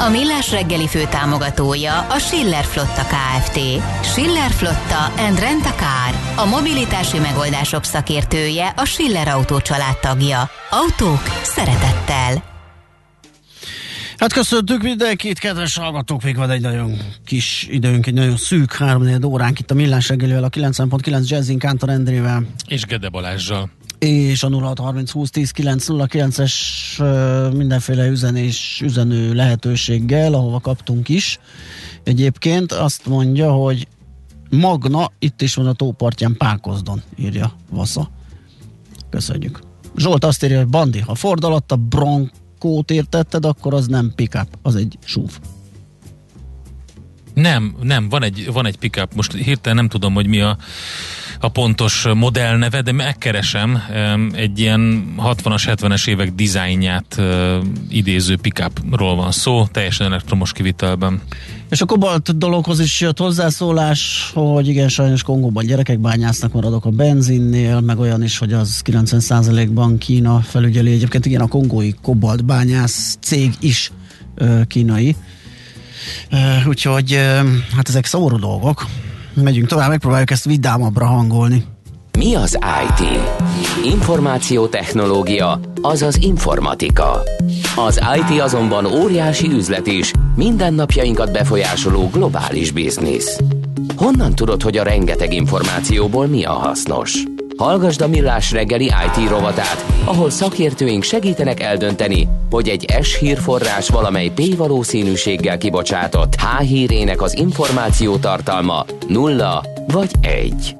A Millás reggeli fő támogatója a Schiller Flotta KFT. Schiller Flotta and Rent a Car. A mobilitási megoldások szakértője a Schiller Autó tagja. Autók szeretettel. Hát köszöntük mindenkit, kedves hallgatók, még van egy nagyon kis időnk, egy nagyon szűk 3 óránk itt a Millás reggelivel, a 9.9 Jazzin Kántor Endrével. És Gede Balázsjal és a 0630 20 10 9 es mindenféle üzenés, üzenő lehetőséggel, ahova kaptunk is. Egyébként azt mondja, hogy Magna, itt is van a tópartján Pákozdon, írja Vasza. Köszönjük. Zsolt azt írja, hogy Bandi, ha Ford alatt a Broncót értetted, akkor az nem pickup, az egy SUV. Nem, nem, van egy, van egy pickup, most hirtelen nem tudom, hogy mi a a pontos modellneve, de megkeresem egy ilyen 60-as, 70-es évek dizájnját idéző pickupról van szó, teljesen elektromos kivitelben. És a kobalt dologhoz is jött hozzászólás, hogy igen, sajnos Kongóban gyerekek bányásznak, maradok a benzinnél, meg olyan is, hogy az 90%-ban Kína felügyeli. Egyébként igen, a kongói kobalt bányász cég is kínai. Úgyhogy hát ezek szóró dolgok. Megyünk tovább, megpróbáljuk ezt vidámabbra hangolni. Mi az IT? Információtechnológia, azaz informatika. Az IT azonban óriási üzlet is, mindennapjainkat befolyásoló globális biznisz. Honnan tudod, hogy a rengeteg információból mi a hasznos? Hallgasd a Millás reggeli IT rovatát, ahol szakértőink segítenek eldönteni, hogy egy S hírforrás valamely P valószínűséggel kibocsátott H hírének az információ tartalma nulla vagy egy.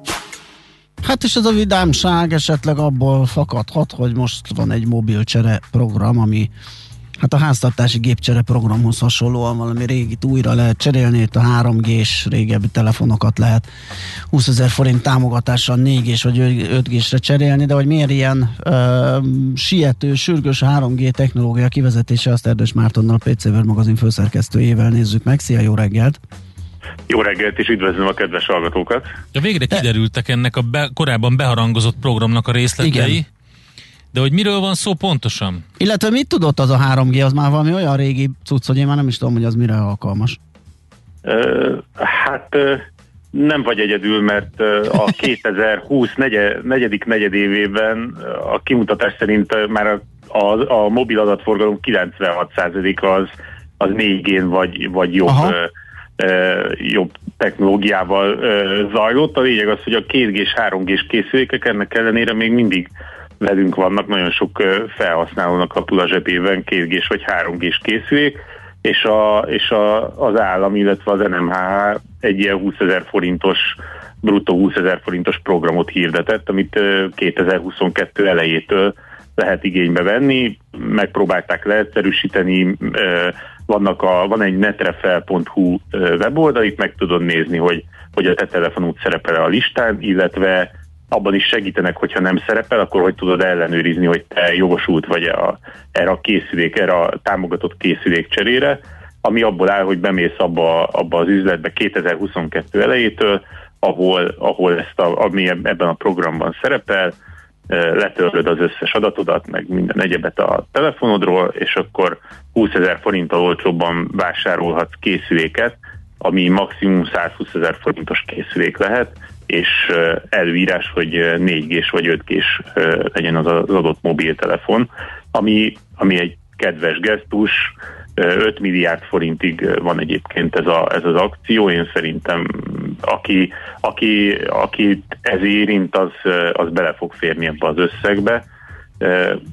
Hát és ez a vidámság esetleg abból fakadhat, hogy most van egy mobilcsere program, ami Hát a háztartási gépcsere programhoz hasonlóan valami régit újra lehet cserélni, itt a 3G-s régebbi telefonokat lehet 20 ezer forint támogatással 4G-s vagy 5G-sre cserélni, de hogy miért ilyen ö, siető, sürgős 3G technológia kivezetése, azt Erdős Mártonnal, PC World magazin főszerkesztőjével nézzük meg. Szia, jó reggelt! Jó reggelt, és üdvözlöm a kedves hallgatókat! Ja, végre kiderültek ennek a be, korábban beharangozott programnak a részletei. Igen. De hogy miről van szó pontosan? Illetve mit tudott az a 3G, az már valami olyan régi cucc, hogy én már nem is tudom, hogy az mire alkalmas. Uh, hát uh, nem vagy egyedül, mert a 2020 negye, negyedik negyedévében a kimutatás szerint már a, a, a mobil adatforgalom 96%-a az, az 4G-n vagy, vagy jobb uh, jobb technológiával zajlott. A lényeg az, hogy a 2G-s, 3G-s készülékek ennek ellenére még mindig velünk vannak, nagyon sok felhasználónak a a zsebében 2 vagy 3 g készülék, és, a, és a, az állam, illetve az NMHH egy ilyen 20 ezer forintos, bruttó 20 ezer forintos programot hirdetett, amit 2022 elejétől lehet igénybe venni, megpróbálták leegyszerűsíteni, vannak a, van egy netrefel.hu weboldal, itt meg tudod nézni, hogy, hogy a te telefonút szerepel a listán, illetve abban is segítenek, hogyha nem szerepel, akkor hogy tudod ellenőrizni, hogy te jogosult vagy a, erre a készülék, erre a támogatott készülék cserére, ami abból áll, hogy bemész abba, abba az üzletbe 2022 elejétől, ahol, ahol ezt a, ami ebben a programban szerepel, letörlöd az összes adatodat, meg minden egyebet a telefonodról, és akkor 20 ezer forinttal olcsóbban vásárolhatsz készüléket, ami maximum 120 ezer forintos készülék lehet, és előírás, hogy 4G-s vagy 5G-s legyen az az adott mobiltelefon, ami, ami egy kedves gesztus, 5 milliárd forintig van egyébként ez, a, ez az akció, én szerintem aki, aki, aki ez érint, az, az bele fog férni ebbe az összegbe,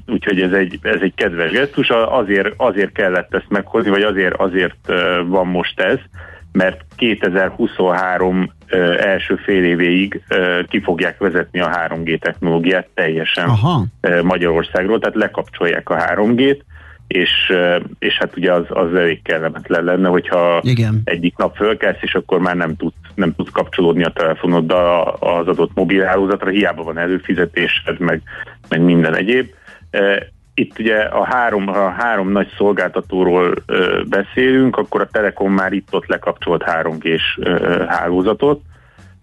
úgyhogy ez egy, ez egy kedves gesztus, azért, azért kellett ezt meghozni, vagy azért, azért van most ez, mert 2023 első fél évéig ki fogják vezetni a 3G technológiát teljesen Aha. Magyarországról, tehát lekapcsolják a 3G-t, és, és hát ugye az, az elég kellemetlen lenne, hogyha Igen. egyik nap fölkelsz, és akkor már nem tudsz, nem tudsz kapcsolódni a telefonoddal az adott mobilhálózatra, hiába van előfizetésed, meg, meg minden egyéb. Itt ugye a három, a három nagy szolgáltatóról ö, beszélünk, akkor a Telekom már itt-ott lekapcsolt 3G-s hálózatot,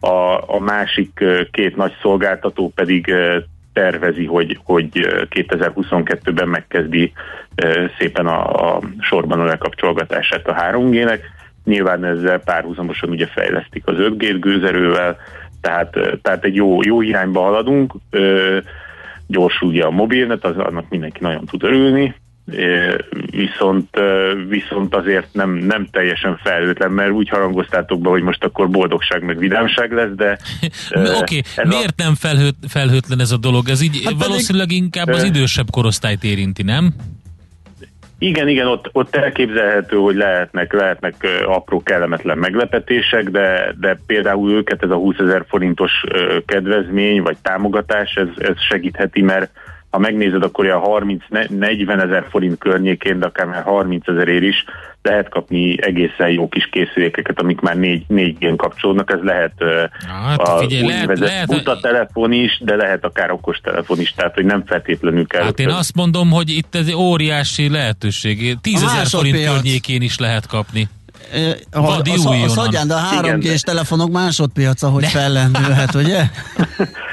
a, a másik két nagy szolgáltató pedig tervezi, hogy, hogy 2022-ben megkezdi szépen a, a sorban a lekapcsolgatását a 3G-nek. Nyilván ezzel párhuzamosan ugye fejlesztik az 5G gőzerővel, tehát, tehát egy jó, jó irányba haladunk. Gyorsul ugye a mobilnet, az, annak mindenki nagyon tud örülni, viszont, viszont azért nem, nem teljesen felhőtlen, mert úgy harangoztátok be, hogy most akkor boldogság meg vidámság lesz, de... Oké, okay. miért a... nem felhőt, felhőtlen ez a dolog? Ez így hát valószínűleg pedig, inkább az idősebb korosztályt érinti, nem? Igen, igen, ott, ott elképzelhető, hogy lehetnek, lehetnek apró kellemetlen meglepetések, de, de például őket ez a 20 ezer forintos kedvezmény vagy támogatás, ez, ez segítheti, mert ha megnézed, akkor a 30-40 ezer forint környékén, de akár már 30 ezerért is lehet kapni egészen jó kis készülékeket, amik már 4, 4 g kapcsolódnak, ez lehet hát, a figyelj, lehet, buta telefon is, de lehet akár okos telefon is, tehát hogy nem feltétlenül kell. Hát én azt mondom, hogy itt ez óriási lehetőség. 10 ezer forint környékén is lehet kapni. A, a, a, a szadján, de a 3G-s telefonok másodpiaca, hogy fellendülhet, ugye?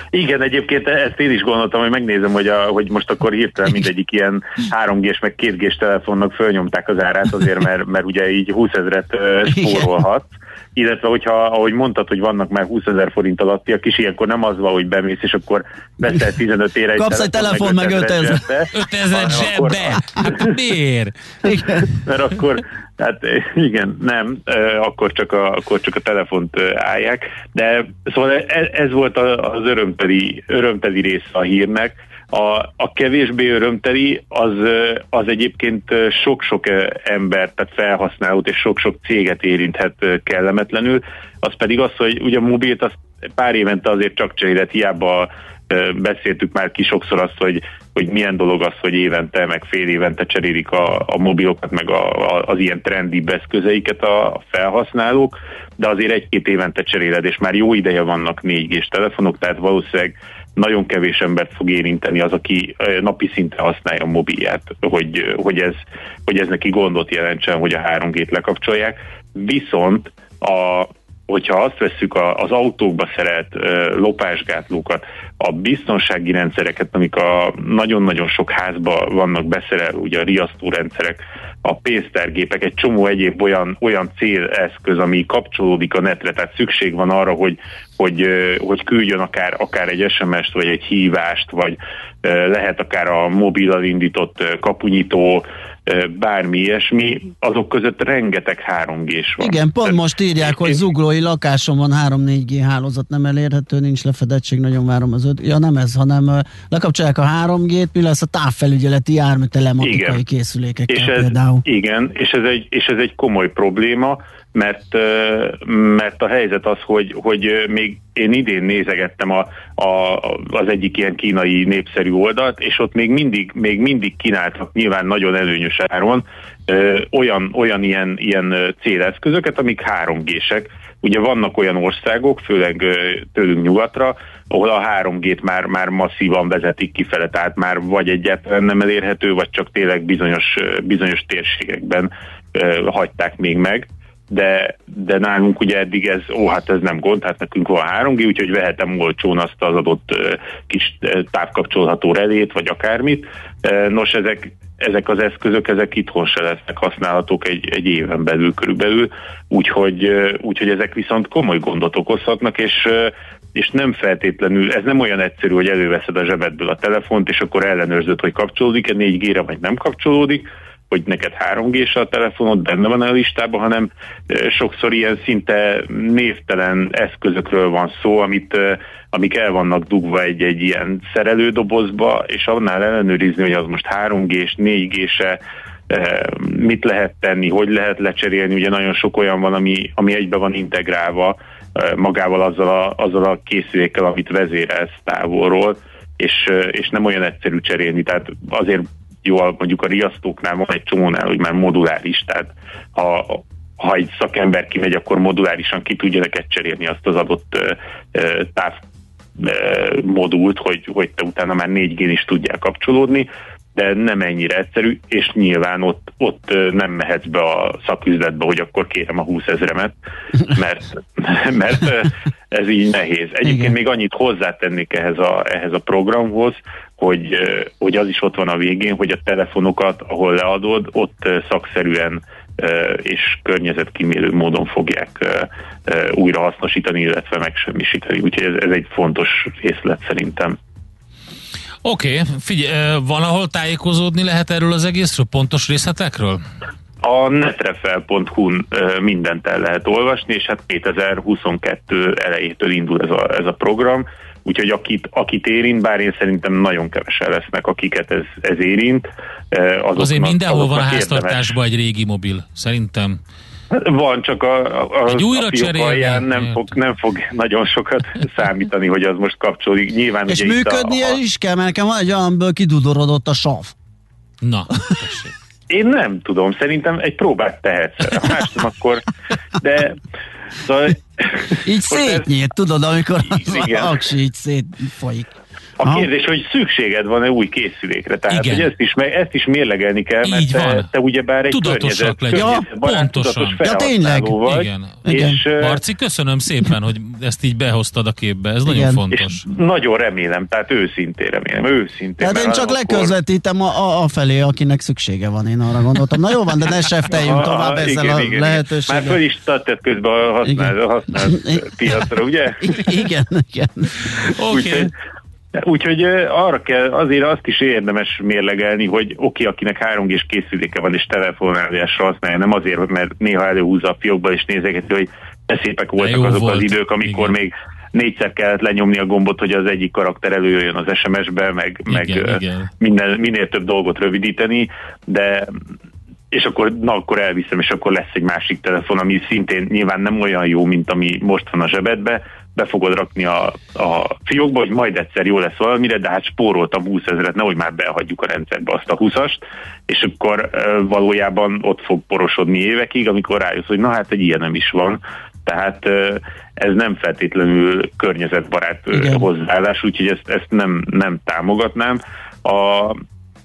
Igen, egyébként ezt én is gondoltam, hogy megnézem, hogy, a, hogy most akkor hirtelen mindegyik ilyen 3G-s meg 2G-s telefonnak fölnyomták az árát azért, mert, mert ugye így 20 ezeret spórolhat illetve hogyha, ahogy mondtad, hogy vannak már 20 ezer forint alattiak is, ilyenkor nem az van, hogy bemész, és akkor veszel 15 ére egy Kapsz egy telefon, meg 5 ezer. 5 ezer zsebbe! Hát miért? Mert akkor, hát igen, nem, akkor csak a, akkor csak a telefont állják, de szóval ez, ez volt az örömteli, örömteli része a hírnek, a, a kevésbé örömteli az, az egyébként sok-sok ember, tehát felhasználót és sok-sok céget érinthet kellemetlenül. Az pedig az, hogy ugye a mobilt az pár évente azért csak cserélet, hiába beszéltük már ki sokszor azt, hogy, hogy milyen dolog az, hogy évente, meg fél évente cserélik a, a mobilokat, meg a, a, az ilyen trendi eszközeiket a, felhasználók, de azért egy-két évente cseréled, és már jó ideje vannak 4G-s telefonok, tehát valószínűleg nagyon kevés embert fog érinteni az, aki napi szinten használja a mobilját, hogy, hogy, ez, hogy ez neki gondot jelentsen, hogy a 3G-t lekapcsolják. Viszont a, hogyha azt vesszük az autókba szerelt lopásgátlókat, a biztonsági rendszereket, amik a nagyon-nagyon sok házba vannak beszerelve, ugye a riasztórendszerek, a pénztárgépek, egy csomó egyéb olyan, olyan céleszköz, ami kapcsolódik a netre, tehát szükség van arra, hogy, hogy, hogy küldjön akár, akár egy SMS-t, vagy egy hívást, vagy lehet akár a mobilal indított kapunyító, bármi ilyesmi, azok között rengeteg 3G-s van. Igen, pont most írják, hogy zuglói lakásom van 3-4G hálózat nem elérhető, nincs lefedettség, nagyon várom az öt. Ja nem ez, hanem lekapcsolják a 3G-t, mi lesz a távfelügyeleti jármű telematikai készülékekkel és ez, például. Igen, és ez, egy, és ez egy komoly probléma, mert, mert a helyzet az, hogy, hogy még én idén nézegettem a, a, az egyik ilyen kínai népszerű oldalt, és ott még mindig, még mindig kínáltak nyilván nagyon előnyös áron olyan, olyan ilyen, ilyen céleszközöket, amik 3G-sek. Ugye vannak olyan országok, főleg tőlünk nyugatra, ahol a 3G-t már, már masszívan vezetik kifele, tehát már vagy egyáltalán nem elérhető, vagy csak tényleg bizonyos, bizonyos térségekben hagyták még meg de, de nálunk ugye eddig ez, ó, hát ez nem gond, hát nekünk van 3G, úgyhogy vehetem olcsón azt az adott kis távkapcsolható relét, vagy akármit. Nos, ezek, ezek az eszközök, ezek itthon se lesznek használhatók egy, egy éven belül körülbelül, úgyhogy, úgyhogy ezek viszont komoly gondot okozhatnak, és és nem feltétlenül, ez nem olyan egyszerű, hogy előveszed a zsebedből a telefont, és akkor ellenőrzöd, hogy kapcsolódik-e 4G-re, vagy nem kapcsolódik, hogy neked 3 g a telefonod benne van a listában, hanem sokszor ilyen szinte névtelen eszközökről van szó, amit, amik el vannak dugva egy-egy ilyen szerelődobozba, és annál ellenőrizni, hogy az most 3G-s, 4G-se, mit lehet tenni, hogy lehet lecserélni, ugye nagyon sok olyan van, ami, ami egybe van integrálva magával azzal a, azzal a készülékkel, amit vezérelsz távolról, és, és nem olyan egyszerű cserélni, tehát azért jó, mondjuk a riasztóknál van egy csomónál, hogy már moduláris, tehát ha, ha egy szakember kimegy, akkor modulárisan ki tudja neked cserélni azt az adott táv modult, hogy, hogy te utána már 4G is tudjál kapcsolódni, de nem ennyire egyszerű, és nyilván ott, ott nem mehetsz be a szaküzletbe, hogy akkor kérem a 20 ezremet, mert, mert ez így nehéz. Egyébként Igen. még annyit hozzátennék ehhez a, ehhez a programhoz, hogy, hogy az is ott van a végén, hogy a telefonokat, ahol leadod, ott szakszerűen és környezetkímélő módon fogják újra hasznosítani, illetve megsemmisíteni. Úgyhogy ez, ez egy fontos részlet szerintem. Oké, okay, figyelj, valahol tájékozódni lehet erről az egészről, pontos részletekről? A netrefel.hu-n mindent el lehet olvasni, és hát 2022 elejétől indul ez a, ez a program, úgyhogy akit, akit érint, bár én szerintem nagyon kevesen lesznek, akiket ez, ez érint. Azoknak, Azért mindenhol van a háztartásban egy régi mobil, szerintem. Van, csak a, a, Egy újra a fiók nem fog, nem fog nagyon sokat számítani, hogy az most kapcsolódik. Nyilván És működnie a, a... is kell, mert nekem van egy olyanből kidudorodott a sav. Na, Én nem tudom, szerintem egy próbát tehetsz. Más nem akkor, de szóval, így szétnyílt, ez... tudod, amikor az igen. aksi így szétfolyik. A kérdés, hogy szükséged van-e új készülékre. Tehát, Igen. hogy ezt is, ezt is mérlegelni kell, mert Így te, te ugyebár egy Tudatosak környezet, ja, pontosan. Ja, tényleg. Vagy, Igen. És, Igen. Marci, köszönöm szépen, hogy ezt így behoztad a képbe. Ez Igen. nagyon fontos. És nagyon remélem, tehát őszintén remélem, őszintén. Hát én csak leközvetítem a, a, a felé, akinek szüksége van, én arra gondoltam. Na jó van, de ne sefteljünk tovább a, ezzel igen, a igen, lehetőséggel. Már föl is tetted közben a használt, használt piacra, ugye? Igen, igen. Oké. Okay. Úgyhogy arra kell, azért azt is érdemes mérlegelni, hogy oké, akinek 3 g készüléke van és telefonálásra használja, nem azért, mert néha előhúzza a fiókba és nézegeti, hogy de szépek voltak azok volt. az idők, amikor igen. még négyszer kellett lenyomni a gombot, hogy az egyik karakter előjöjjön az SMS-be, meg, igen, meg igen. Minden, minél több dolgot rövidíteni, de és akkor, na, akkor elviszem, és akkor lesz egy másik telefon, ami szintén nyilván nem olyan jó, mint ami most van a zsebedbe, be fogod rakni a, a fiókba, hogy majd egyszer jó lesz valamire, de hát spóroltam 20 ezeret, nehogy már behagyjuk a rendszerbe azt a 20-ast, és akkor e, valójában ott fog porosodni évekig, amikor rájössz, hogy na hát egy ilyen nem is van, tehát ez nem feltétlenül környezetbarát Igen. hozzáállás, úgyhogy ezt, ezt nem, nem támogatnám. A,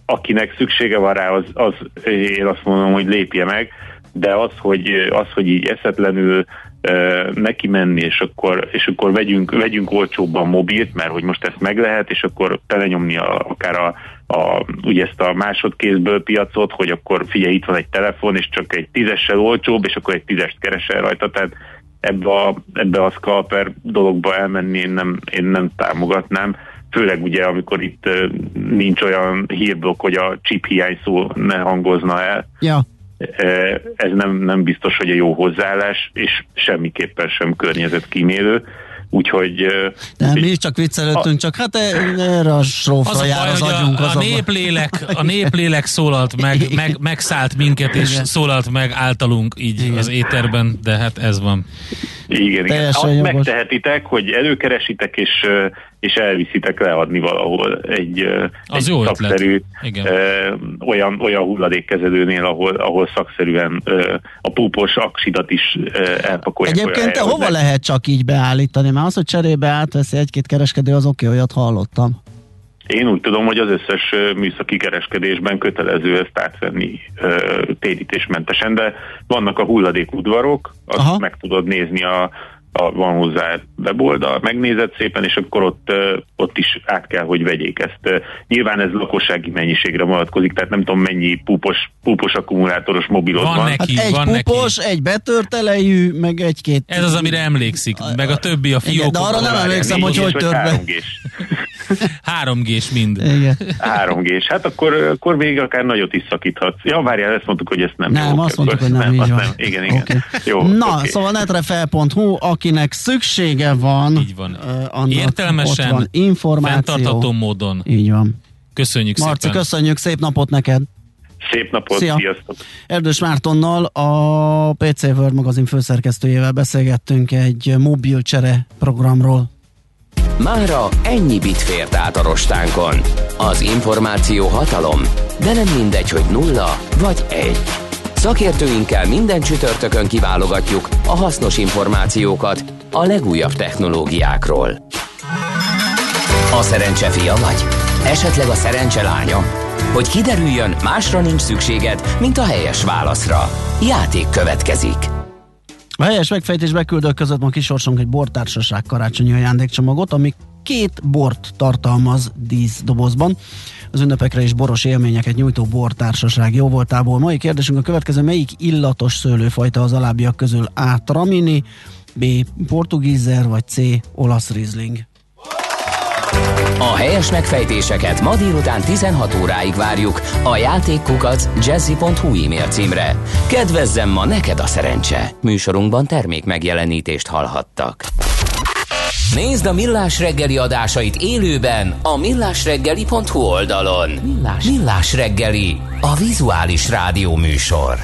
akinek szüksége van rá, az, az én azt mondom, hogy lépje meg, de az, hogy, az, hogy így eszetlenül neki menni, és akkor, és akkor vegyünk, vegyünk olcsóbban mobilt, mert hogy most ezt meg lehet, és akkor telenyomni a, akár a, a, ugye ezt a másodkézből piacot, hogy akkor figyelj, itt van egy telefon, és csak egy tízessel olcsóbb, és akkor egy tízest keresel rajta, tehát ebbe a, ebbe a scalper dologba elmenni én nem, én nem támogatnám, főleg ugye, amikor itt nincs olyan hírblokk, hogy a chip hiány szó ne hangozna el. Ja ez nem, nem biztos, hogy a jó hozzáállás, és semmiképpen sem környezetkímélő. Úgyhogy... De mi is csak viccelődtünk, a, csak hát erre a srófra az jár az agyunk. A, a, néplélek, a néplélek szólalt meg, meg, megszállt minket, és igen. szólalt meg általunk így igen. az éterben, de hát ez van. Igen, igen. Azt megtehetitek, hogy előkeresitek, és és elviszitek leadni valahol egy, az egy jó szakszerű Igen. Ö, olyan, olyan hulladékkezelőnél, ahol, ahol szakszerűen ö, a púpos aksidat is ö, elpakolják. Egyébként te hova lehet csak így beállítani? Mert az, hogy cserébe átveszi egy-két kereskedő, az oké, okay, olyat hallottam. Én úgy tudom, hogy az összes műszaki kereskedésben kötelező ezt átvenni térítésmentesen, de vannak a hulladékudvarok, azt Aha. meg tudod nézni a, a, van hozzá weboldal, megnézed szépen, és akkor ott, ott is át kell, hogy vegyék ezt. Nyilván ez lakossági mennyiségre vonatkozik, tehát nem tudom mennyi púpos, púpos akkumulátoros mobilod van. van. Neki, hát egy van pupos, neki. egy betört elejű, meg egy-két... Ez az, amire emlékszik, meg a többi a fiók. De arra nem emlékszem, hogy hogy tört be. 3G-s mind. Igen. 3G-s. Hát akkor, akkor még akár nagyot is szakíthatsz. Ja, várjál, ezt mondtuk, hogy ezt nem Nem, jó, azt mondtuk, hogy nem, nem, így van. Nem. Igen, igen. Okay. Jó, Na, okay. szóval netrefel.hu, akinek szüksége van, így van. Uh, annak Értelmesen, van információ. fenntartató módon. Így van. Köszönjük Marci, szépen. köszönjük, szép napot neked. Szép napot, Szia. sziasztok! Erdős Mártonnal, a PC World magazin főszerkesztőjével beszélgettünk egy mobil csere programról. Mára ennyi bit fért át a rostánkon. Az információ hatalom, de nem mindegy, hogy nulla vagy egy. Szakértőinkkel minden csütörtökön kiválogatjuk a hasznos információkat a legújabb technológiákról. A szerencse fia vagy? Esetleg a szerencse lánya? Hogy kiderüljön, másra nincs szükséged, mint a helyes válaszra. Játék következik. A helyes megfejtés beküldők között ma kisorsunk egy bortársaság karácsonyi ajándékcsomagot, ami két bort tartalmaz díszdobozban. Az ünnepekre is boros élményeket nyújtó bortársaság jó voltából. Mai kérdésünk a következő, melyik illatos szőlőfajta az alábbiak közül A. Tramini, B. Portugízer vagy C. Olasz Riesling? A helyes megfejtéseket ma délután 16 óráig várjuk a játékkukac jazzy.hu e-mail címre. Kedvezzem ma neked a szerencse! Műsorunkban termék megjelenítést hallhattak. Nézd a Millás reggeli adásait élőben a millásreggeli.hu oldalon. Millás, Millás reggeli, a vizuális rádió műsor.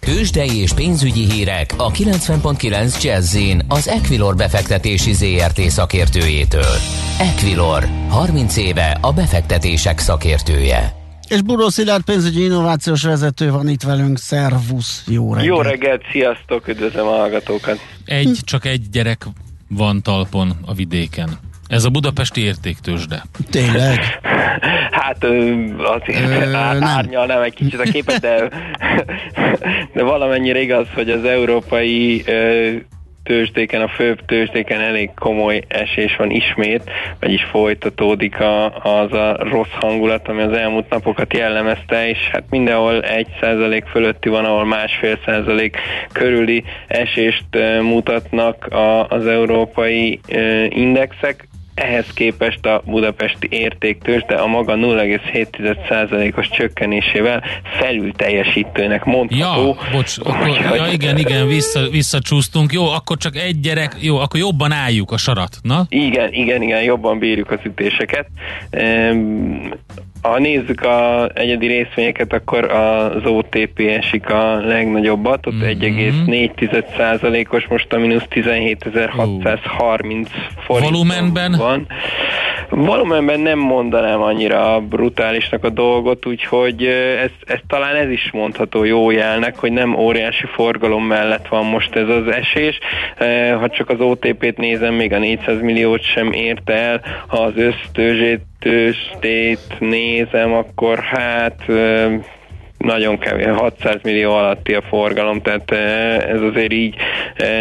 Tőzsdei és pénzügyi hírek a 90.9 jazz az Equilor befektetési ZRT szakértőjétől. Equilor, 30 éve a befektetések szakértője. És Buró Szilárd pénzügyi innovációs vezető van itt velünk. Szervusz, jó reggelt! Jó reggelt, sziasztok, üdvözlöm a hallgatókat! Egy, csak egy gyerek van talpon a vidéken. Ez a budapesti értéktősde. Tényleg? Hát azért Ö, árnyalnám egy kicsit a képet, de, de valamennyire igaz, hogy az európai tőzsdéken, a főbb tőzsdéken elég komoly esés van ismét, vagyis folytatódik a, az a rossz hangulat, ami az elmúlt napokat jellemezte, és hát mindenhol egy százalék fölötti van, ahol másfél százalék körüli esést mutatnak a, az európai indexek ehhez képest a budapesti értéktős, de a maga 0,7%-os csökkenésével felül teljesítőnek mondható. Ja, bocs, akkor, ja igen, igen, vissza, visszacsúsztunk. Jó, akkor csak egy gyerek, jó, akkor jobban álljuk a sarat, na? Igen, igen, igen, jobban bírjuk az ütéseket. Ha nézzük a egyedi részvényeket, akkor az OTP esik a legnagyobbat, ott mm-hmm. 1,4%-os, most a mínusz 17.630 forint Volumenben? van. Volumenben nem mondanám annyira brutálisnak a dolgot, úgyhogy ez, ez talán ez is mondható jó jelnek, hogy nem óriási forgalom mellett van most ez az esés. Ha csak az OTP-t nézem, még a 400 milliót sem érte el, ha az össztőzsét tőzsdét nézem, akkor hát nagyon kevés, 600 millió alatti a forgalom, tehát ez azért így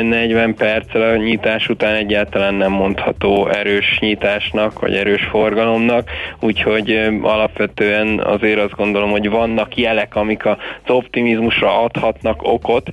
40 perccel a nyitás után egyáltalán nem mondható erős nyitásnak, vagy erős forgalomnak, úgyhogy alapvetően azért azt gondolom, hogy vannak jelek, amik az optimizmusra adhatnak okot,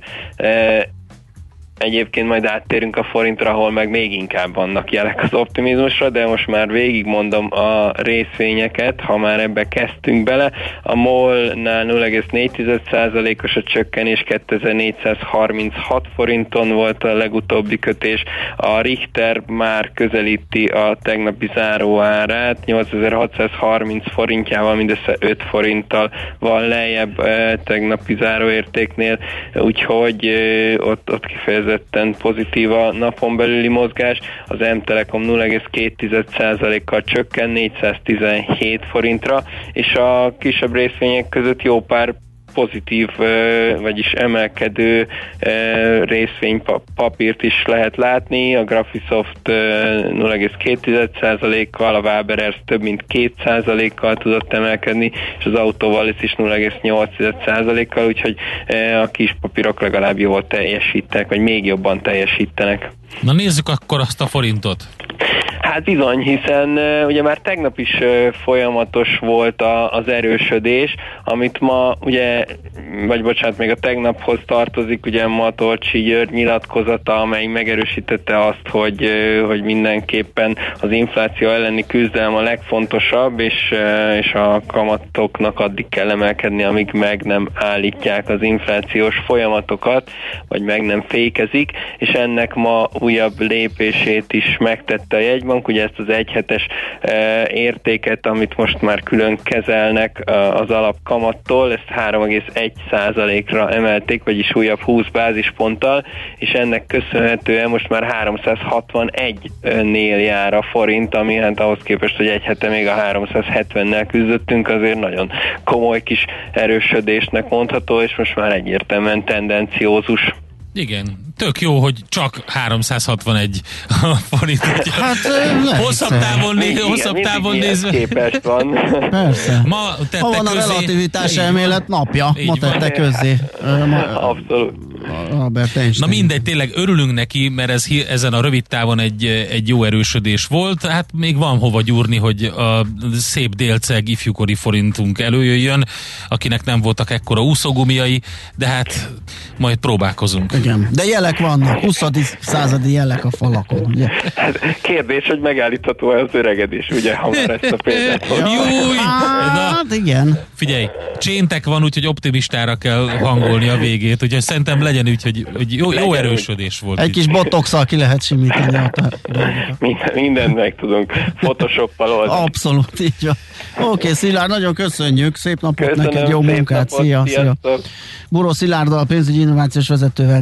Egyébként majd áttérünk a forintra, ahol meg még inkább vannak jelek az optimizmusra, de most már végigmondom a részvényeket, ha már ebbe kezdtünk bele. A MOL-nál 0,4%-os a csökkenés, 2436 forinton volt a legutóbbi kötés. A Richter már közelíti a tegnapi záróárát, 8630 forintjával, mindössze 5 forinttal van lejjebb eh, tegnapi záróértéknél, úgyhogy eh, ott, ott kifejezetten kifejezetten pozitív a napon belüli mozgás, az M-Telekom 0,2%-kal csökken 417 forintra, és a kisebb részvények között jó pár pozitív, vagyis emelkedő részvénypapírt is lehet látni. A Graphisoft 0,2%-kal, a Waberers több mint 2%-kal tudott emelkedni, és az Autovalis is 0,8%-kal, úgyhogy a kis papírok legalább jól teljesítenek, vagy még jobban teljesítenek. Na nézzük akkor azt a forintot. Hát bizony, hiszen ugye már tegnap is folyamatos volt a, az erősödés, amit ma ugye, vagy bocsánat, még a tegnaphoz tartozik ugye Matolcsi György nyilatkozata, amely megerősítette azt, hogy, hogy mindenképpen az infláció elleni küzdelem a legfontosabb, és, és a kamatoknak addig kell emelkedni, amíg meg nem állítják az inflációs folyamatokat, vagy meg nem fékezik, és ennek ma újabb lépését is megtette a jegybank, ugye ezt az egyhetes értéket, amit most már külön kezelnek az alapkamattól, ezt 3,1%-ra emelték, vagyis újabb 20 bázisponttal, és ennek köszönhetően most már 361-nél jár a forint, ami hát ahhoz képest, hogy egy hete még a 370-nel küzdöttünk, azért nagyon komoly kis erősödésnek mondható, és most már egyértelműen tendenciózus. Igen, tök jó, hogy csak 361 forint. Hát, hosszabb távon, né, hosszabb távon nézve. képest van. Persze. Ma tette ha van közé. a relativitás elmélet napja, Így ma tette közé. Abszolút. Albert Na mindegy, tényleg örülünk neki, mert ez ezen a rövid távon egy, egy jó erősödés volt. Hát még van hova gyúrni, hogy a szép délceg ifjúkori forintunk előjöjjön, akinek nem voltak ekkora úszógumiai, de hát majd próbálkozunk. Igen, de jelek vannak, 20. századi jelek a falakon, ugye? Hát kérdés, hogy megállítható az öregedés, ugye, ha már ezt a példát Júj! Hát igen. Figyelj, cséntek van, úgyhogy optimistára kell hangolni a végét, úgyhogy szerintem legyen úgy, hogy, hogy jó, jó erősödés volt. Egy kis botoxal ki lehet simítani a Minden, mindent meg tudunk Photoshoppal oldani. Abszolút, így van. Oké, okay, Szilárd, nagyon köszönjük, szép napot Köszönöm, neked, jó munkát, napot, szia, szia. Buró Szilárddal, pénzügyi innovációs vezetővel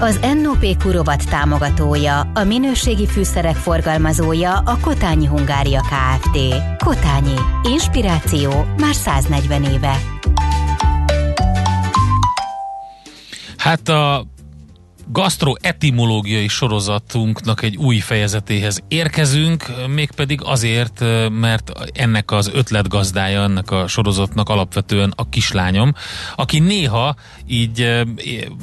Az NOP Kurovat támogatója, a minőségi fűszerek forgalmazója a Kotányi Hungária Kft. Kotányi. Inspiráció már 140 éve. Hát a gastroetimológiai sorozatunknak egy új fejezetéhez érkezünk, mégpedig azért, mert ennek az ötletgazdája, ennek a sorozatnak alapvetően a kislányom, aki néha így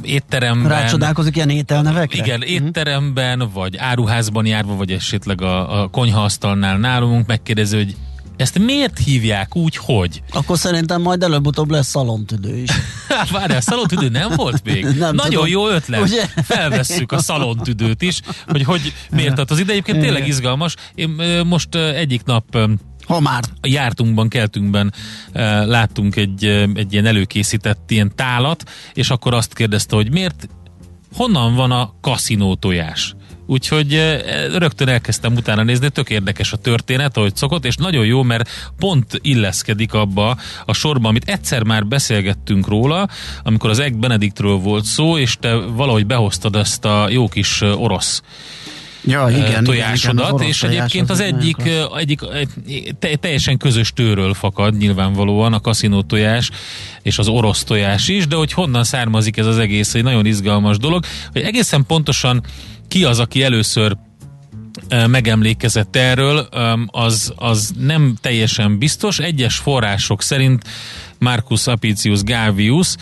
étteremben... Rácsodálkozik ilyen ételnevekre? Igen, mhm. étteremben, vagy áruházban járva, vagy esetleg a, a konyhaasztalnál nálunk megkérdezi, hogy ezt miért hívják úgy, hogy? Akkor szerintem majd előbb-utóbb lesz szalontüdő is. Várjál, szalontüdő nem volt még? Nem Nagyon tudom. jó ötlet. Ugye? Felvesszük a szalontüdőt is, hogy, hogy miért tart az ide. Egyébként tényleg izgalmas. Én most egyik nap ha már. A jártunkban, keltünkben láttunk egy, egy ilyen előkészített ilyen tálat, és akkor azt kérdezte, hogy miért, honnan van a kaszinó tojás? Úgyhogy eh, rögtön elkezdtem utána nézni, tök érdekes a történet, ahogy szokott, és nagyon jó, mert pont illeszkedik abba a sorba, amit egyszer már beszélgettünk róla, amikor az Egg Benediktről volt szó, és te valahogy behoztad ezt a jó kis eh, orosz ja, eh, igen, tojásodat, igen, igen, és egyébként az, az egyik, egyik egy, teljesen közös tőről fakad nyilvánvalóan a kaszinó tojás és az orosz tojás is, de hogy honnan származik ez az egész, egy nagyon izgalmas dolog, hogy egészen pontosan ki az, aki először megemlékezett erről, az, az nem teljesen biztos. Egyes források szerint Marcus Apicius Gavius,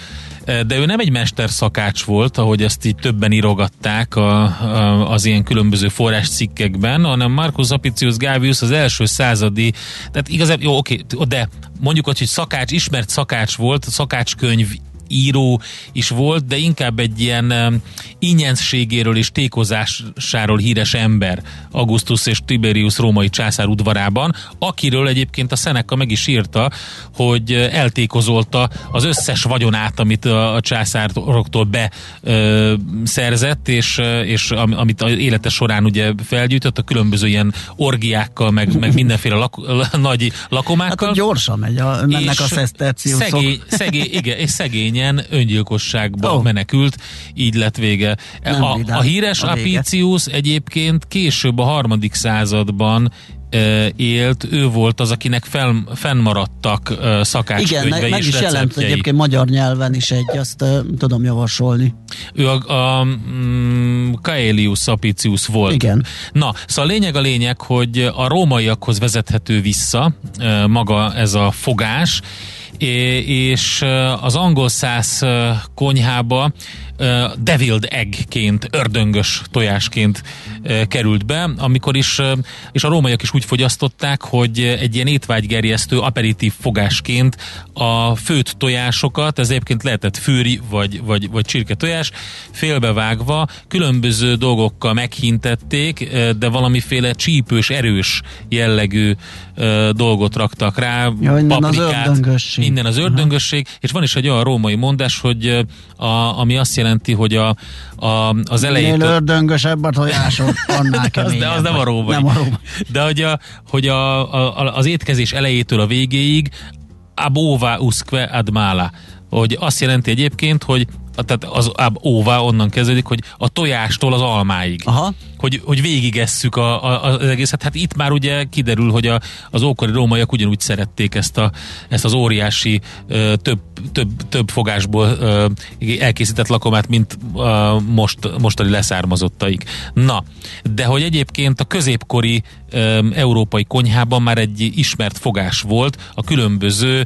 de ő nem egy mesterszakács volt, ahogy ezt így többen írogatták a, a, az ilyen különböző forráscikkekben, hanem Marcus Apicius Gavius az első századi, tehát igazából, jó, oké, de mondjuk, hogy szakács, ismert szakács volt, szakácskönyv író is volt, de inkább egy ilyen ingyenségéről és tékozásáról híres ember Augustus és Tiberius római császár udvarában, akiről egyébként a Seneca meg is írta, hogy eltékozolta az összes vagyonát, amit a, császároktól beszerzett, és, és amit a élete során ugye felgyűjtött, a különböző ilyen orgiákkal, meg, meg mindenféle lak, nagy lakomákkal. Hát gyorsan megy a, mennek a szeszterciuszok. Szegény, szegény, igen, és szegény könnyen öngyilkosságba oh. menekült, így lett vége. a, a híres a Apicius egyébként később a harmadik században élt, ő volt az, akinek fel, fennmaradtak szakácskönyvei Igen, meg, meg is jelent egyébként magyar nyelven is egy, azt uh, tudom javasolni. Ő a, a um, Caelius Apicius volt. Igen. Na, szóval a lényeg a lényeg, hogy a rómaiakhoz vezethető vissza uh, maga ez a fogás, és az angol száz konyhába deviled eggként, ördöngös tojásként került be, amikor is, és a rómaiak is úgy fogyasztották, hogy egy ilyen étvágygerjesztő aperitív fogásként a főtt tojásokat, ez egyébként lehetett fűri vagy, vagy, vagy csirke tojás, félbevágva, különböző dolgokkal meghintették, de valamiféle csípős, erős jellegű dolgot raktak rá, ja, innen paprikát, az ördöngösség. innen az ördöngösség, és van is egy olyan római mondás, hogy a, ami azt jelenti, hogy a, a, az elején... Minél ördöngösebb a tojások, annál az, de az nem a római. Nem a római. De hogy, a, hogy a, a, az étkezés elejétől a végéig abova usque ad mala, hogy azt jelenti egyébként, hogy tehát az óvá onnan kezdődik, hogy a tojástól az almáig. Aha. Hogy, hogy végigesszük a, a, az egészet. Hát itt már ugye kiderül, hogy a, az ókori rómaiak ugyanúgy szerették ezt, a, ezt az óriási ö, több, több, több fogásból ö, elkészített lakomát, mint ö, most, mostani leszármazottaik. Na, de hogy egyébként a középkori európai konyhában már egy ismert fogás volt, a különböző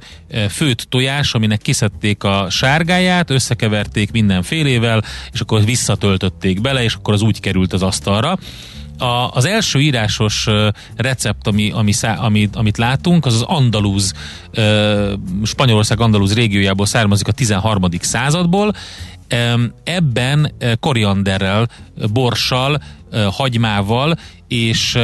főtt tojás, aminek kiszedték a sárgáját, összekeverték mindenfélével, és akkor visszatöltötték bele, és akkor az úgy került az asztalra. A, az első írásos recept, ami, ami amit, amit látunk, az az andalúz, Spanyolország andalúz régiójából származik a 13. századból. Ebben korianderrel, borssal, hagymával, és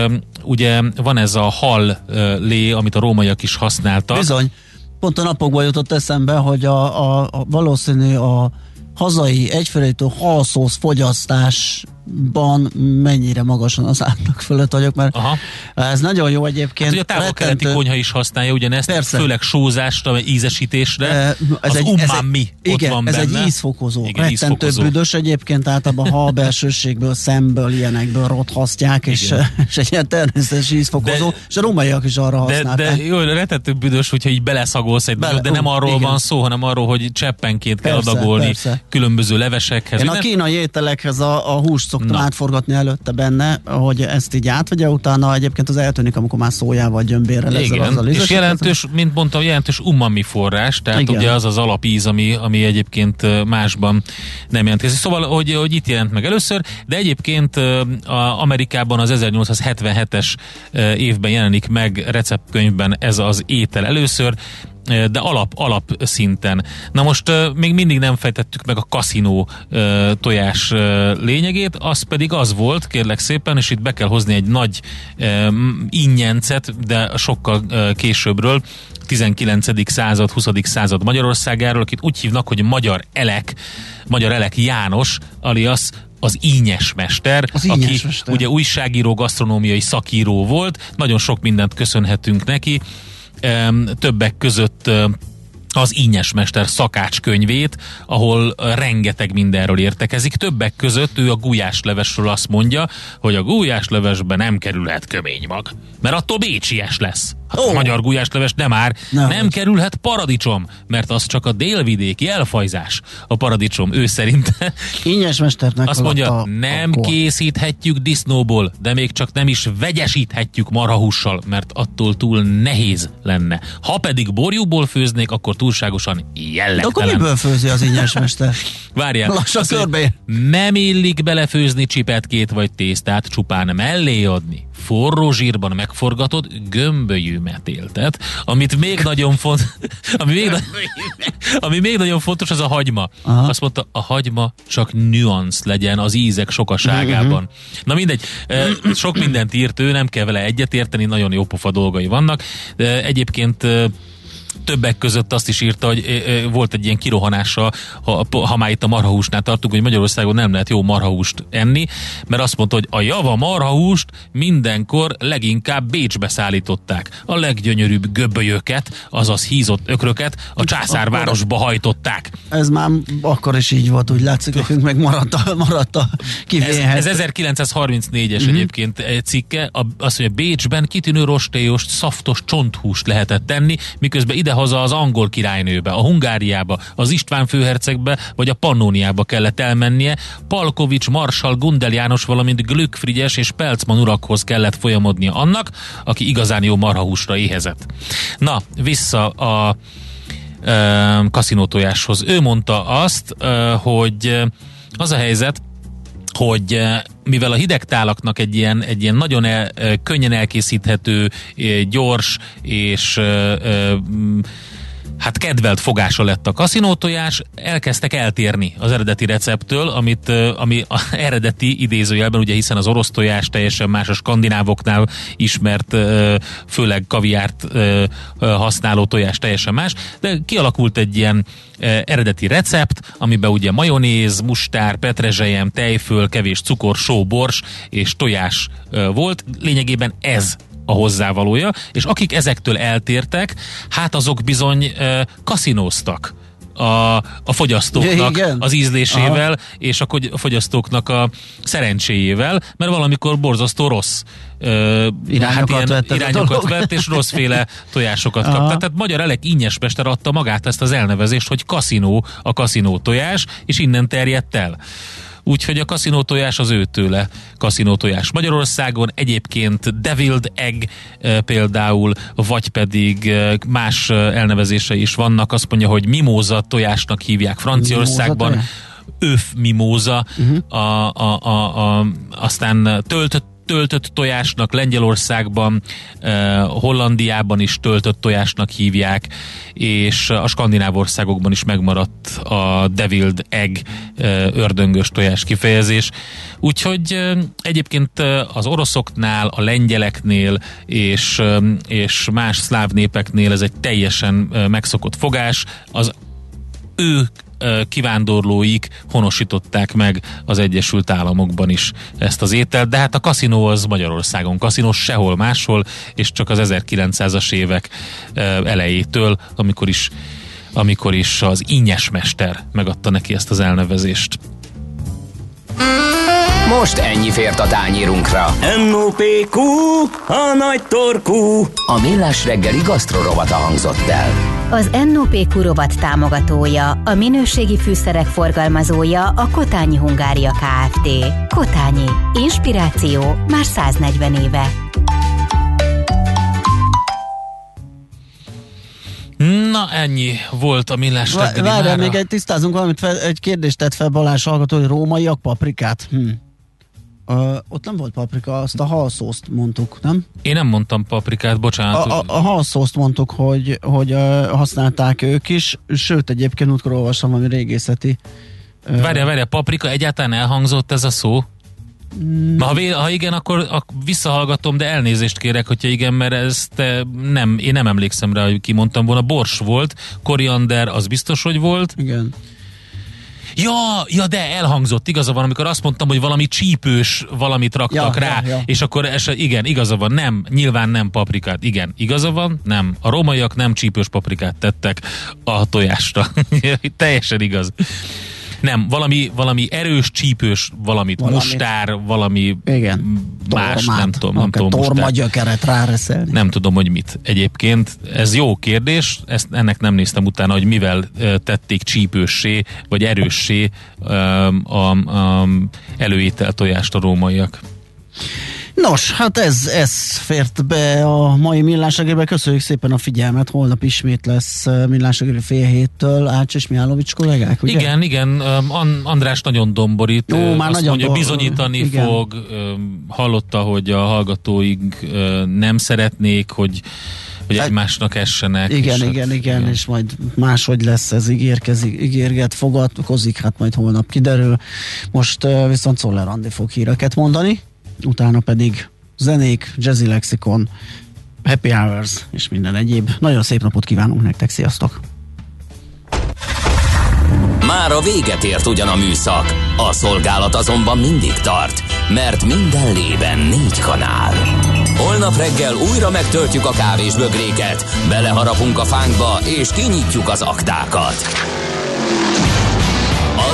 ugye van ez a hal lé, amit a rómaiak is használtak. Bizony. Pont a napokban jutott eszembe, hogy a, a, a valószínű a hazai egyfelétől halszósz fogyasztásban mennyire magasan az átlag fölött vagyok, mert Aha. ez nagyon jó egyébként. Hát ugye a távol-keleti Rettentő- konyha is használja ugyanezt, Persze. főleg sózásra, ízesítésre. Eh, az egy, umami egy, ott igen, van ez benne. egy ízfokozó. Igen, Rettentő ízfokozó. büdös egyébként általában hal belsőségből, szemből, ilyenekből rothasztják, és, és egy ilyen természetes ízfokozó, De- és a rómaiak is arra De, használták. de jó, retető büdös, hogyha így beleszagolsz egy Bele- de nem arról igen. van szó, hanem arról, hogy cseppenként kell Persze, adagolni persze. különböző levesekhez. Én a kínai ételekhez a, a húst szoktam Na. átforgatni előtte benne, hogy ezt így átvegye, utána egyébként az eltűnik, amikor már szójával, gyömbérrel, ezzel Igen, azzal és jelentős, mint mondtam, jelentős umami forrás, tehát Igen. Ugye az az alapíz, ami, ami egyébként másban nem jelentkezik. Szóval, hogy, hogy itt jelent meg először, de egyébként a Amerikában az 1877-es ö, évben jelenik meg receptkönyvben ez az étel először, de alap, alap szinten. Na most még mindig nem fejtettük meg a kaszinó tojás lényegét, az pedig az volt, kérlek szépen, és itt be kell hozni egy nagy ö, ingyencet, de sokkal későbbről, 19. század, 20. század Magyarországáról, akit úgy hívnak, hogy Magyar Elek, Magyar Elek János, alias az ínyes mester, Az ínyes aki mester. ugye újságíró, gasztronómiai szakíró volt, nagyon sok mindent köszönhetünk neki, többek között az Ínyes Mester szakácskönyvét, ahol rengeteg mindenről értekezik. Többek között ő a gulyáslevesről azt mondja, hogy a gulyáslevesbe nem kerülhet kömény mag, mert attól bécsies lesz. Ó. a magyar gulyásleves nem már. Nem. Nem kerülhet paradicsom, mert az csak a délvidéki elfajzás. A paradicsom ő szerint Ínyes mesternek azt mondja, a- nem a készíthetjük disznóból, de még csak nem is vegyesíthetjük marhahússal, mert attól túl nehéz lenne. Ha pedig borjúból főznék, akkor túlságosan De akkor jellegtelen. miből főzi az ínyes mester? Várjál. Lassan körbe. Nem illik belefőzni csipetkét vagy tésztát, csupán mellé adni. Forró zsírban megforgatott gömbölyű metéltet, amit még nagyon font, ami még, na- ami még nagyon fontos, az a hagyma. Aha. Azt mondta, a hagyma csak nüansz legyen az ízek sokaságában. Na mindegy, sok mindent írt ő, nem kell vele egyetérteni, nagyon jó pofa dolgai vannak. De egyébként többek között azt is írta, hogy volt egy ilyen kirohanása, ha, ha már itt a marhahúsnál tartunk, hogy Magyarországon nem lehet jó marhahúst enni, mert azt mondta, hogy a java marhahúst mindenkor leginkább Bécsbe szállították. A leggyönyörűbb göbbölyöket, azaz hízott ökröket a császárvárosba hajtották. Ez már akkor is így volt, úgy látszik, nekünk meg maradt a, maradt a Ez, kivéhez. ez 1934-es uh-huh. egyébként egy cikke, a, azt mondja, Bécsben kitűnő rostélyos, szaftos csonthúst lehetett tenni, miközben idehaza az angol királynőbe, a Hungáriába, az István főhercegbe, vagy a Pannóniába kellett elmennie, Palkovics, Marsal, Gundel János, valamint Glück Frigyes és Pelcman urakhoz kellett folyamodnia annak, aki igazán jó marhahúsra éhezett. Na, vissza a kaszinótojáshoz. Ő mondta azt, hogy az a helyzet, hogy mivel a hidegtálaknak egy ilyen, egy ilyen nagyon el, könnyen elkészíthető, gyors és hát kedvelt fogása lett a kaszinótojás, elkezdtek eltérni az eredeti receptől, amit, ami a eredeti idézőjelben, ugye hiszen az orosz tojás teljesen más a skandinávoknál ismert, főleg kaviárt használó tojás teljesen más, de kialakult egy ilyen eredeti recept, amiben ugye majonéz, mustár, petrezselyem, tejföl, kevés cukor, só, bors és tojás volt. Lényegében ez a hozzávalója, és akik ezektől eltértek, hát azok bizony uh, kaszinóztak a, a fogyasztóknak Igen. az ízlésével, Aha. és a, a fogyasztóknak a szerencséjével, mert valamikor borzasztó rossz uh, irányokat, hát vett, irányokat vett, és rosszféle tojásokat kapta. Tehát, Magyar Elek Mester adta magát ezt az elnevezést, hogy kaszinó a kaszinó tojás, és innen terjedt el úgyhogy a kaszinó tojás az őtőle kaszinó tojás Magyarországon. Egyébként Deviled Egg e, például, vagy pedig e, más e, elnevezése is vannak. Azt mondja, hogy mimóza tojásnak hívják Franciaországban. Öf mimóza, uh-huh. a, a, a, a, aztán töltött töltött tojásnak Lengyelországban, Hollandiában is töltött tojásnak hívják, és a skandináv országokban is megmaradt a deviled egg ördöngös tojás kifejezés. Úgyhogy egyébként az oroszoknál, a lengyeleknél és, és más szláv népeknél ez egy teljesen megszokott fogás. Az ő kivándorlóik honosították meg az Egyesült Államokban is ezt az ételt, de hát a kaszinó az Magyarországon kaszinó sehol máshol, és csak az 1900-as évek elejétől, amikor is amikor is az ínyes mester megadta neki ezt az elnevezést. Most ennyi fért a tányírunkra. M.O.P.Q. A nagy torkú. A millás reggeli gasztrorovata hangzott el. Az NOPQ rovat támogatója, a minőségi fűszerek forgalmazója a Kotányi Hungária Kft. Kotányi. Inspiráció már 140 éve. Na ennyi volt a millás reggeli. Várjál, még egy tisztázunk valamit, fel, egy kérdést tett fel Balázs hallgató, hogy rómaiak paprikát. Hm. Uh, ott nem volt paprika, azt a halszószt mondtuk, nem? Én nem mondtam paprikát, bocsánat. A, a, a halszószt mondtuk, hogy, hogy uh, használták ők is, sőt egyébként útkor olvasom valami régészeti. Várja, várja, paprika egyáltalán elhangzott ez a szó? Mm. Ha, ha igen, akkor, akkor visszahallgatom, de elnézést kérek, hogyha igen, mert ezt nem, én nem emlékszem rá, hogy kimondtam volna. Bors volt, koriander, az biztos, hogy volt. Igen. Ja, ja, de elhangzott, igaza van, amikor azt mondtam, hogy valami csípős valamit raktak ja, rá, ja, ja. és akkor es, igen, igaza van, nem, nyilván nem paprikát, igen, igaza van, nem, a rómaiak nem csípős paprikát tettek a tojásra, teljesen igaz. Nem, valami, valami erős, csípős, valamit, valami. mustár, valami Igen. más, Tormát. nem tudom. Nem tudom Torma gyökeret ráreszelni. Nem tudom, hogy mit. Egyébként ez jó kérdés, ezt, ennek nem néztem utána, hogy mivel tették csípőssé, vagy erőssé a, a, a előétel tojást a rómaiak. Nos, hát ez, ez fért be a mai millásregébe. Köszönjük szépen a figyelmet. Holnap ismét lesz millásregébe fél héttől. Ács és Miálovics kollégák, ugye? Igen, igen. András nagyon domborít. Jó, már Azt nagyon mondja, do- bizonyítani igen. fog. Hallotta, hogy a hallgatóink nem szeretnék, hogy hogy hát, egymásnak essenek. Igen, igen, hát, igen, igen, és majd máshogy lesz ez, ígérkezik, ígérget, fogadkozik, hát majd holnap kiderül. Most viszont Szoller Andi fog híreket mondani utána pedig zenék, jazzy lexikon, happy hours és minden egyéb. Nagyon szép napot kívánunk nektek, sziasztok! Már a véget ért ugyan a műszak, a szolgálat azonban mindig tart, mert minden lében négy kanál. Holnap reggel újra megtöltjük a kávés bögréket, beleharapunk a fánkba és kinyitjuk az aktákat.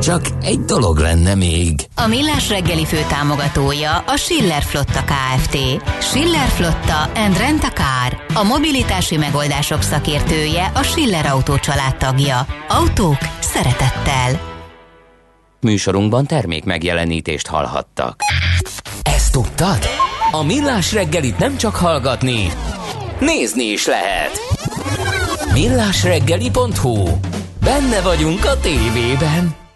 Csak egy dolog lenne még. A Millás reggeli fő támogatója a Schiller Flotta KFT. Schiller Flotta and Rent a Car. A mobilitási megoldások szakértője a Schiller Autó tagja. Autók szeretettel. Műsorunkban termék megjelenítést hallhattak. Ezt tudtad? A Millás reggelit nem csak hallgatni, nézni is lehet. Millásreggeli.hu Benne vagyunk a tévében.